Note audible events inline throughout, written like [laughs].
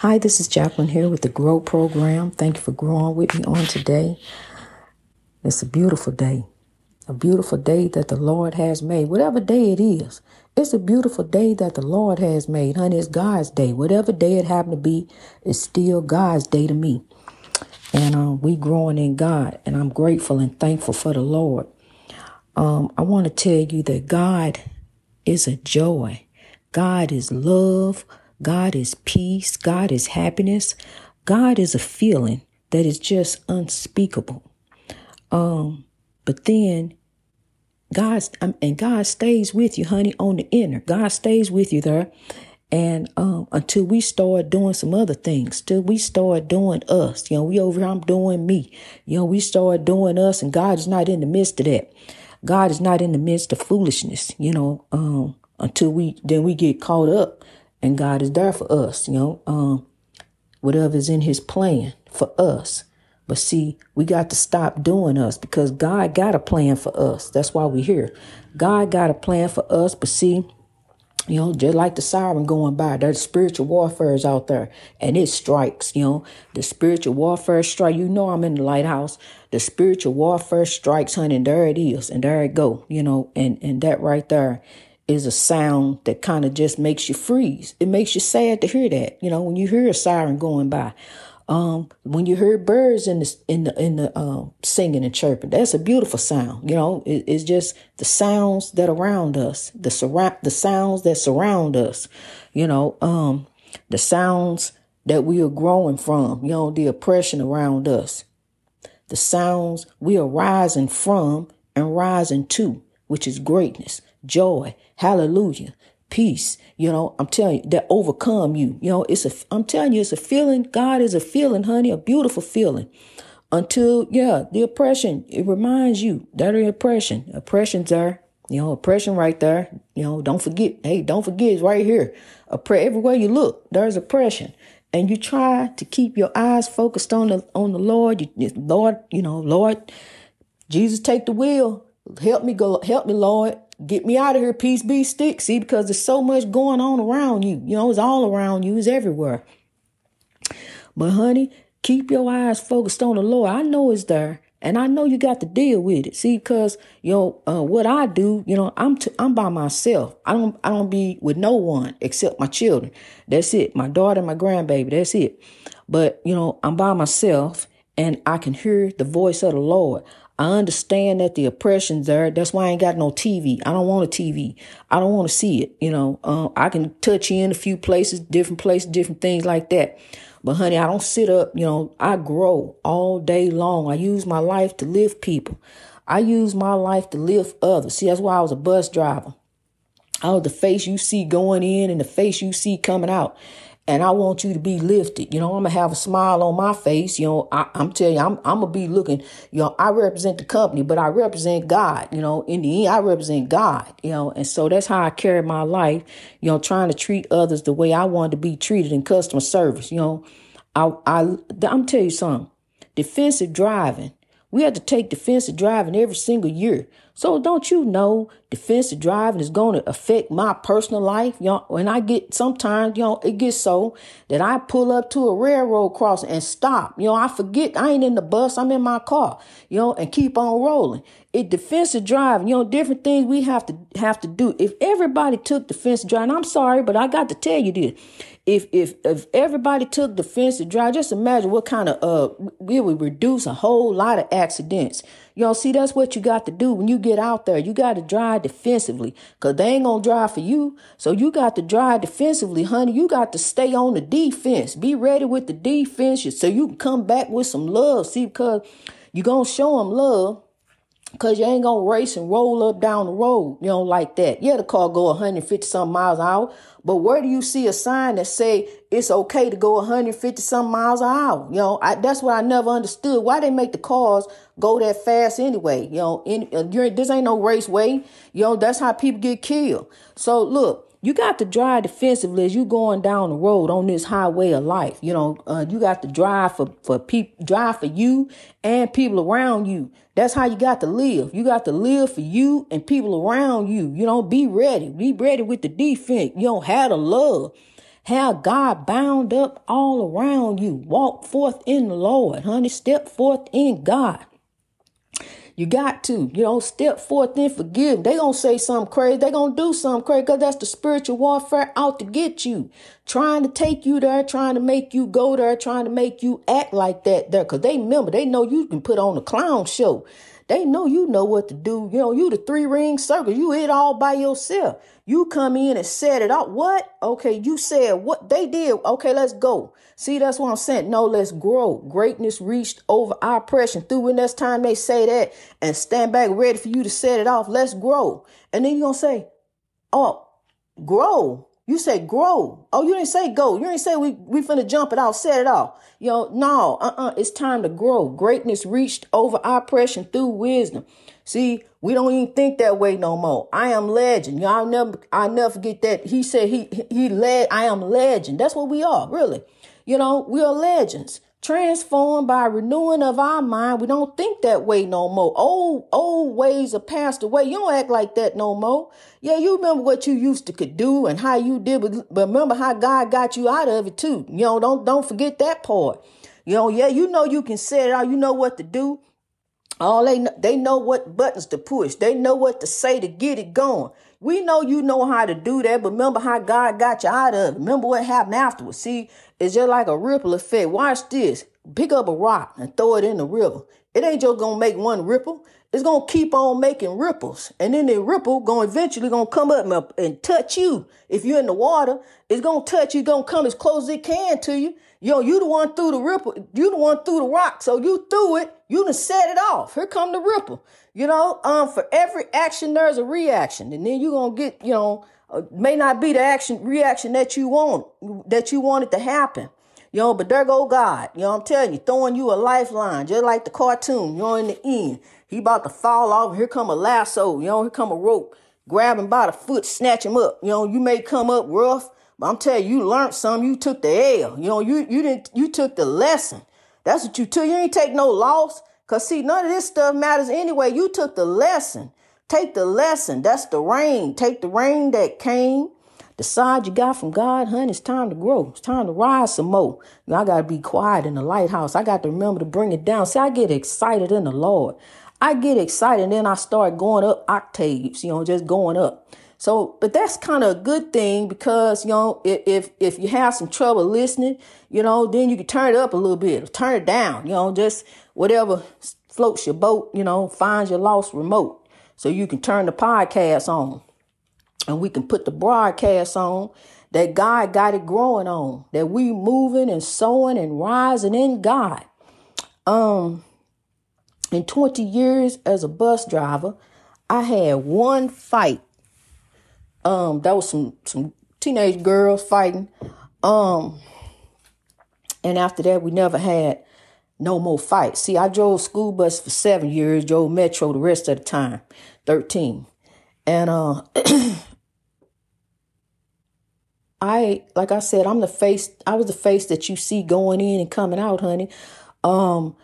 Hi, this is Jacqueline here with the Grow Program. Thank you for growing with me on today. It's a beautiful day, a beautiful day that the Lord has made. Whatever day it is, it's a beautiful day that the Lord has made. Honey, it's God's day. Whatever day it happened to be, it's still God's day to me. And um, we growing in God, and I'm grateful and thankful for the Lord. Um, I want to tell you that God is a joy. God is love. God is peace. God is happiness. God is a feeling that is just unspeakable. Um, but then God's um, and God stays with you, honey, on the inner. God stays with you there. And um, until we start doing some other things, till we start doing us, you know, we over here, I'm doing me. You know, we start doing us, and God is not in the midst of that. God is not in the midst of foolishness, you know, um, until we then we get caught up and God is there for us, you know, um, whatever is in his plan for us. But see, we got to stop doing us because God got a plan for us. That's why we're here. God got a plan for us, but see, you know, just like the siren going by, there's spiritual warfare is out there and it strikes, you know, the spiritual warfare strike. You know, I'm in the lighthouse. The spiritual warfare strikes, honey, and there it is. And there it go, you know, and, and that right there is a sound that kind of just makes you freeze. It makes you sad to hear that. You know, when you hear a siren going by, um, when you hear birds in the in the in the um, singing and chirping, that's a beautiful sound. You know, it, it's just the sounds that around us, the surround the sounds that surround us. You know, um, the sounds that we are growing from. You know, the oppression around us, the sounds we are rising from and rising to, which is greatness joy, hallelujah, peace. You know, I'm telling you that overcome you. You know, it's a, I'm telling you, it's a feeling. God is a feeling, honey, a beautiful feeling. Until, yeah, the oppression, it reminds you that the oppression, oppression's there. You know, oppression right there. You know, don't forget. Hey, don't forget, it's right here. Oppre- everywhere you look, there's oppression and you try to keep your eyes focused on the on the Lord. You, Lord, you know, Lord, Jesus, take the wheel. Help me go. Help me, Lord. Get me out of here, peace be stick. See, because there's so much going on around you. You know, it's all around you, it's everywhere. But honey, keep your eyes focused on the Lord. I know it's there. And I know you got to deal with it. See, because you know uh, what I do. You know, I'm I'm by myself. I don't I don't be with no one except my children. That's it. My daughter, my grandbaby. That's it. But you know, I'm by myself, and I can hear the voice of the Lord. I understand that the oppression's there. That's why I ain't got no TV. I don't want a TV. I don't want to see it. You know, uh, I can touch in a few places, different places, different things like that. But honey, I don't sit up. You know, I grow all day long. I use my life to lift people. I use my life to lift others. See, that's why I was a bus driver. I was the face you see going in and the face you see coming out and I want you to be lifted. You know, I'm gonna have a smile on my face. You know, I, am telling you, I'm, I'm gonna be looking. You know, I represent the company, but I represent God. You know, in the end, I represent God. You know, and so that's how I carry my life. You know, trying to treat others the way I want to be treated in customer service. You know, I, I, I'm telling you something. Defensive driving. We have to take defensive driving every single year. So don't you know defensive driving is going to affect my personal life? You know, when I get sometimes, you know, it gets so that I pull up to a railroad crossing and stop. You know, I forget I ain't in the bus, I'm in my car, you know, and keep on rolling. It defensive driving, you know, different things we have to have to do. If everybody took defensive driving, I'm sorry, but I got to tell you this if if if everybody took defensive drive, just imagine what kind of uh we would reduce a whole lot of accidents. Y'all see that's what you got to do when you get out there. You got to drive defensively because they ain't gonna drive for you. So you got to drive defensively, honey. You got to stay on the defense. Be ready with the defense so you can come back with some love. See, because you gonna show them love Cause you ain't gonna race and roll up down the road, you know, like that. Yeah, the car go 150 some miles an hour, but where do you see a sign that say it's okay to go 150 some miles an hour? You know, I, that's what I never understood. Why they make the cars go that fast anyway? You know, in, uh, this ain't no raceway. You know, that's how people get killed. So look, you got to drive defensively as you going down the road on this highway of life. You know, uh, you got to drive for for people, drive for you and people around you. That's how you got to live. You got to live for you and people around you. You know, be ready. Be ready with the defense. You don't have the love. Have God bound up all around you. Walk forth in the Lord, honey. Step forth in God. You got to, you know, step forth and forgive. They gonna say something crazy. They gonna do something crazy because that's the spiritual warfare out to get you, trying to take you there, trying to make you go there, trying to make you act like that there. Cause they remember, they know you can put on a clown show. They know you know what to do. You know, you the three ring circle. You it all by yourself. You come in and set it up. What? Okay, you said what they did. Okay, let's go. See, that's what I'm saying. No, let's grow. Greatness reached over oppression. Through when that's time they say that and stand back ready for you to set it off. Let's grow. And then you're gonna say, Oh, grow. You say grow. Oh, you didn't say go. You didn't say we we finna jump it off, set it off. Know, no, uh-uh. It's time to grow. Greatness reached over oppression through wisdom. See, we don't even think that way no more. I am legend. Y'all never I never forget that. He said he he led I am legend. That's what we are, really. You know, we are legends transformed by renewing of our mind. We don't think that way no more. Old old ways are passed away. You don't act like that no more. Yeah, you remember what you used to could do and how you did, but remember how God got you out of it too. You know, don't don't forget that part. You know, yeah, you know you can set it out. You know what to do. All they they know what buttons to push. They know what to say to get it going. We know you know how to do that, but remember how God got you out of it. Remember what happened afterwards. See, it's just like a ripple effect. Watch this. Pick up a rock and throw it in the river. It ain't just gonna make one ripple. It's gonna keep on making ripples. And then the ripple gonna eventually gonna come up and touch you. If you're in the water, it's gonna touch you, gonna come as close as it can to you. Yo, you the one threw the ripple, you the one threw the rock. So you threw it, you done set it off. Here come the ripple. You know, um, for every action, there's a reaction. And then you're gonna get, you know, uh, may not be the action reaction that you want that you want it to happen. You know, but there go God. You know, I'm telling you, throwing you a lifeline, just like the cartoon. You're in the end, he about to fall off. Here come a lasso. You know, here come a rope. Grab him by the foot, snatch him up. You know, you may come up rough, but I'm telling you, you learned something. You took the L. You know, you you didn't you took the lesson. That's what you took. You ain't take no loss. Cause see, none of this stuff matters anyway. You took the lesson. Take the lesson. That's the rain. Take the rain that came. The side you got from God, honey, it's time to grow. It's time to rise some more. Know, I got to be quiet in the lighthouse. I got to remember to bring it down. See, I get excited in the Lord. I get excited and then I start going up octaves, you know, just going up. So, but that's kind of a good thing because, you know, if, if you have some trouble listening, you know, then you can turn it up a little bit or turn it down, you know, just whatever floats your boat, you know, finds your lost remote. So you can turn the podcast on and we can put the broadcast on that God got it growing on, that we moving and sowing and rising in God. Um, in 20 years as a bus driver, I had one fight. Um, that was some some teenage girls fighting. Um, and after that, we never had no more fights. See, I drove school bus for seven years, drove metro the rest of the time, 13. And uh [clears throat] I like I said, I'm the face I was the face that you see going in and coming out, honey. Um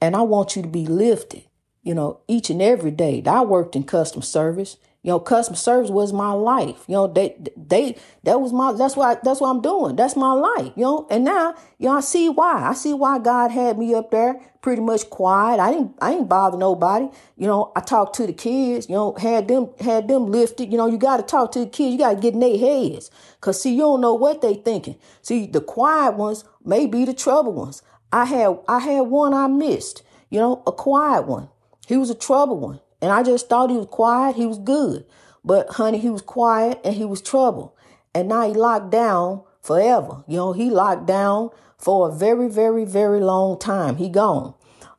and I want you to be lifted, you know, each and every day. I worked in customer service. You know, customer service was my life. You know, they they that was my that's I, that's what I'm doing. That's my life. You know, and now you know I see why. I see why God had me up there pretty much quiet. I didn't I ain't bother nobody. You know, I talked to the kids. You know, had them had them lifted. You know, you got to talk to the kids. You got to get in their heads. Cause see, you don't know what they thinking. See, the quiet ones may be the trouble ones. I had I had one I missed. You know, a quiet one. He was a trouble one. And I just thought he was quiet, he was good. But honey, he was quiet and he was trouble. And now he locked down forever. You know, he locked down for a very, very, very long time. He gone.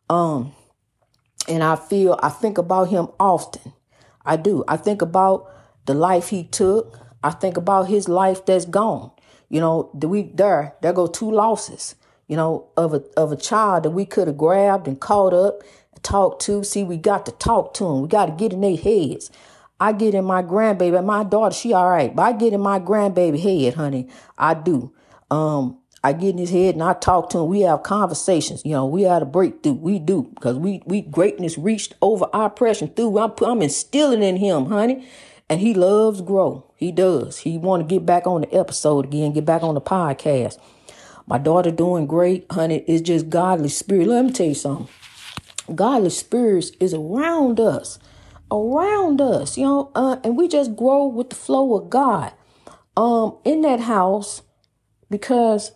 Um, and I feel I think about him often. I do. I think about the life he took. I think about his life that's gone. You know, the week there, there go two losses, you know, of a of a child that we could have grabbed and caught up talk to. See, we got to talk to them. We got to get in their heads. I get in my grandbaby, my daughter, she all right, but I get in my grandbaby head, honey. I do. Um, I get in his head and I talk to him. We have conversations. You know, we had a breakthrough. We do because we we greatness reached over our oppression through. I'm I'm instilling in him, honey. And he loves grow. He does. He want to get back on the episode again, get back on the podcast. My daughter doing great, honey. It's just godly spirit. Let me tell you something. Godly spirits is around us, around us, you know, uh, and we just grow with the flow of God. Um, in that house, because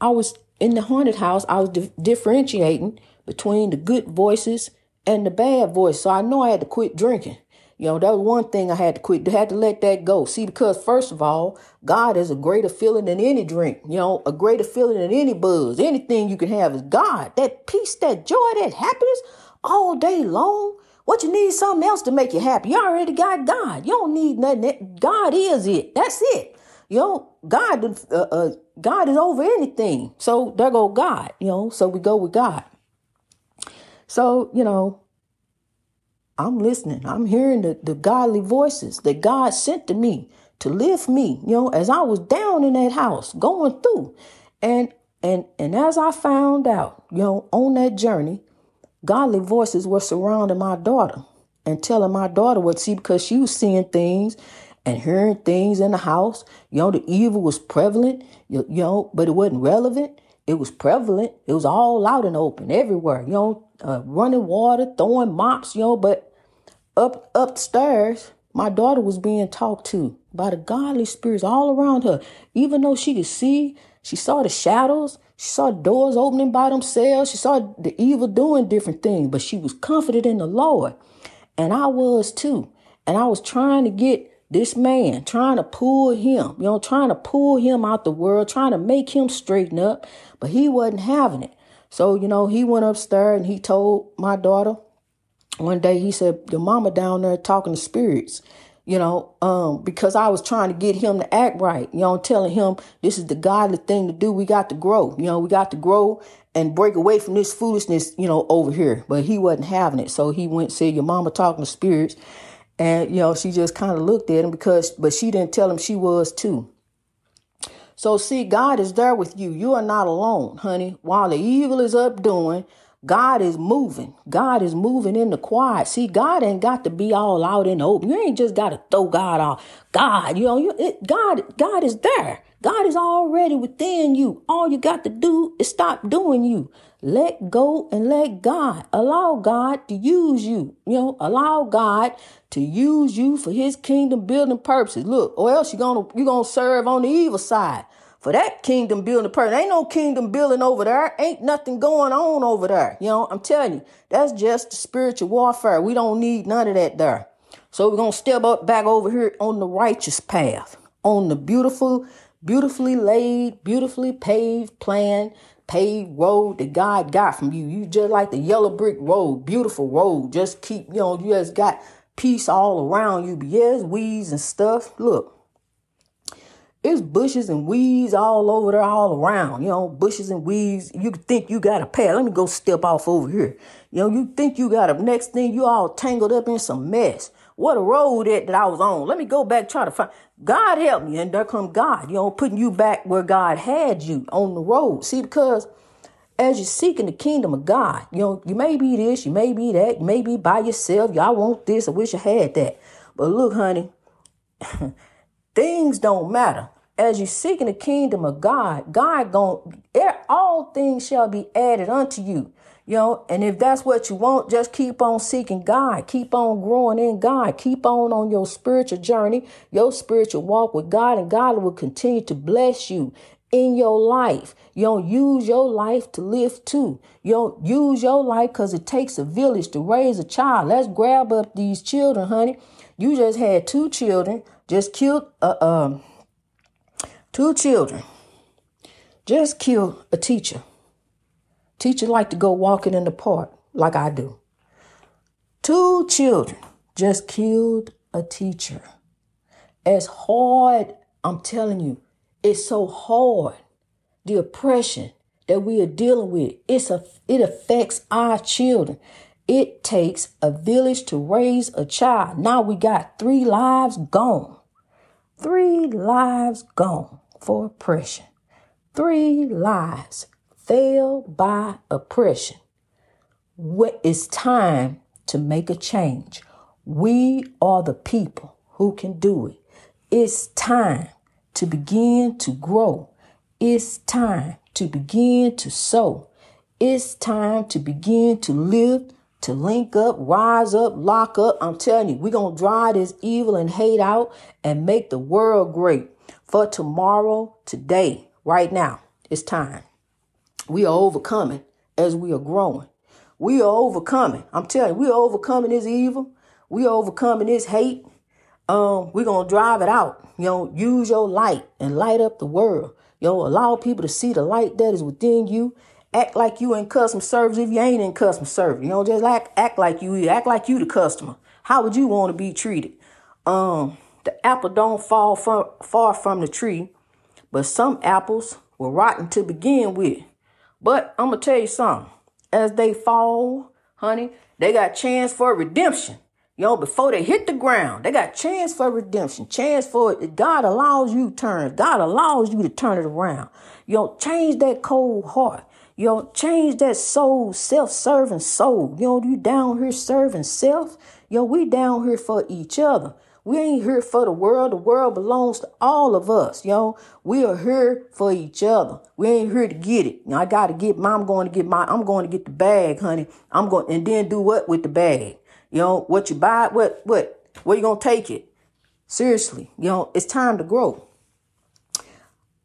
I was in the haunted house, I was di- differentiating between the good voices and the bad voice. So I know I had to quit drinking. You know, that was one thing I had to quit. I had to let that go. See, because first of all, God is a greater feeling than any drink. You know, a greater feeling than any buzz. Anything you can have is God. That peace, that joy, that happiness all day long. What you need something else to make you happy. You already got God. You don't need nothing. God is it. That's it. You know, God, uh, uh, God is over anything. So there go God. You know, so we go with God. So you know, I'm listening. I'm hearing the, the godly voices that God sent to me to lift me, you know, as I was down in that house going through. And and and as I found out, you know, on that journey, godly voices were surrounding my daughter and telling my daughter what see because she was seeing things and hearing things in the house. You know, the evil was prevalent, you, you know, but it wasn't relevant. It was prevalent. It was all out and open everywhere. You know, uh, running water, throwing mops, you know, but up upstairs, my daughter was being talked to by the godly spirits all around her. Even though she could see, she saw the shadows, she saw doors opening by themselves, she saw the evil doing different things, but she was comforted in the Lord. And I was too. And I was trying to get this man, trying to pull him, you know, trying to pull him out the world, trying to make him straighten up, but he wasn't having it. So, you know, he went upstairs and he told my daughter one day, he said, Your mama down there talking to spirits, you know, um, because I was trying to get him to act right, you know, telling him this is the godly thing to do. We got to grow, you know, we got to grow and break away from this foolishness, you know, over here. But he wasn't having it. So he went and said, Your mama talking to spirits. And, you know, she just kind of looked at him because, but she didn't tell him she was too. So, see, God is there with you. You are not alone, honey. While the evil is up doing, God is moving. God is moving in the quiet. See, God ain't got to be all out in the open. You ain't just got to throw God off. God, you know, you, it, God, God is there. God is already within you. All you got to do is stop doing you. Let go and let God. Allow God to use you. You know, allow God to use you for his kingdom building purposes. Look, or else you're gonna you're gonna serve on the evil side. For that kingdom building purpose. Ain't no kingdom building over there. Ain't nothing going on over there. You know, I'm telling you, that's just spiritual warfare. We don't need none of that there. So we're gonna step up back over here on the righteous path, on the beautiful, beautifully laid, beautifully paved plan paved road that God got from you. You just like the yellow brick road, beautiful road. Just keep, you know, you just got peace all around you. But yes, weeds and stuff. Look, it's bushes and weeds all over there, all around. You know, bushes and weeds. You think you got a path. Let me go step off over here. You know, you think you got a next thing, you all tangled up in some mess. What a road that, that I was on. Let me go back, try to find. God help me. And there come God, you know, putting you back where God had you on the road. See, because as you're seeking the kingdom of God, you know, you may be this, you may be that, you may be by yourself. Y'all want this. I wish I had that. But look, honey, [laughs] things don't matter. As you're seeking the kingdom of God, God going all things shall be added unto you. You know, and if that's what you want, just keep on seeking God. Keep on growing in God. Keep on on your spiritual journey, your spiritual walk with God, and God will continue to bless you in your life. You don't use your life to live too. You don't use your life because it takes a village to raise a child. Let's grab up these children, honey. You just had two children, just killed uh, um, two children, just killed a teacher. Teacher like to go walking in the park like I do. Two children just killed a teacher. As hard, I'm telling you, it's so hard. The oppression that we are dealing with, it's a, it affects our children. It takes a village to raise a child. Now we got three lives gone. Three lives gone for oppression. Three lives fell by oppression. What is time to make a change? We are the people who can do it. It's time to begin to grow. It's time to begin to sow. It's time to begin to live, to link up, rise up, lock up. I'm telling you, we're going to drive this evil and hate out and make the world great for tomorrow, today, right now. It's time. We are overcoming as we are growing. We are overcoming. I'm telling you, we are overcoming this evil. We are overcoming this hate. Um, we're gonna drive it out. You know, use your light and light up the world. You know, allow people to see the light that is within you. Act like you in customer service if you ain't in customer service. You know, just like act like you act like you the customer. How would you want to be treated? Um, the apple don't fall from far from the tree, but some apples were rotten to begin with. But I'm gonna tell you something. As they fall, honey, they got chance for redemption. You know, before they hit the ground, they got chance for redemption, chance for. God allows you turn. God allows you to turn it around. You know, change that cold heart. You know, change that soul, self-serving soul. You know, you down here serving self. You know, we down here for each other. We ain't here for the world. The world belongs to all of us, yo. We are here for each other. We ain't here to get it. I gotta get my, I'm going to get my, I'm going to get the bag, honey. I'm going, and then do what with the bag? You know, what you buy, what, what, where you gonna take it? Seriously, you know, it's time to grow.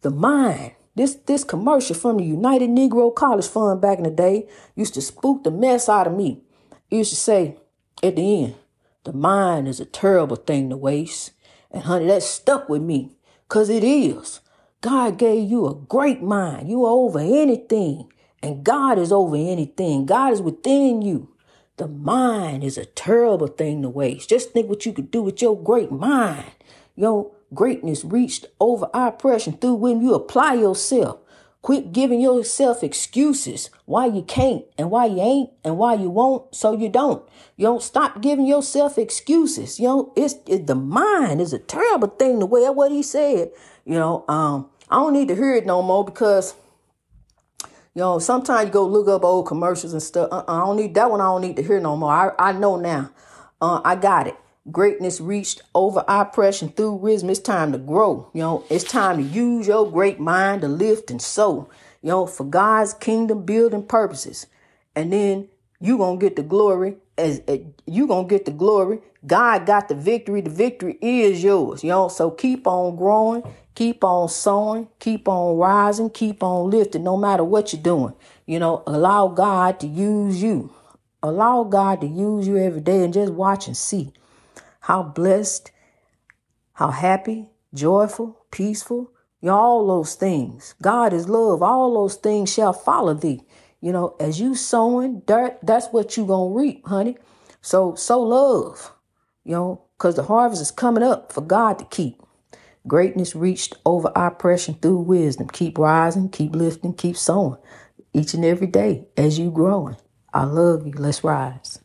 The mind, this this commercial from the United Negro College Fund back in the day used to spook the mess out of me. It used to say at the end, the mind is a terrible thing to waste. And honey, that stuck with me. Cause it is. God gave you a great mind. You are over anything. And God is over anything. God is within you. The mind is a terrible thing to waste. Just think what you could do with your great mind. Your greatness reached over our oppression through when you apply yourself. Quit giving yourself excuses why you can't and why you ain't and why you won't so you don't. You don't stop giving yourself excuses. You know, it's it, the mind is a terrible thing the way what he said. You know, um, I don't need to hear it no more because you know, sometimes you go look up old commercials and stuff. Uh-uh, I don't need that one. I don't need to hear no more. I, I know now. Uh, I got it. Greatness reached over oppression through wisdom. It's time to grow. You know, it's time to use your great mind to lift and sow. You know, for God's kingdom building purposes. And then you gonna get the glory as, as you gonna get the glory. God got the victory. The victory is yours. You know, so keep on growing Keep on sowing, keep on rising, keep on lifting, no matter what you're doing. You know, allow God to use you. Allow God to use you every day and just watch and see how blessed, how happy, joyful, peaceful—you all those things. God is love. All those things shall follow thee. You know, as you sowing dirt, that's what you gonna reap, honey. So sow love, you know, because the harvest is coming up for God to keep. Greatness reached over oppression through wisdom. Keep rising, keep lifting, keep sowing each and every day as you growing. I love you. Let's rise.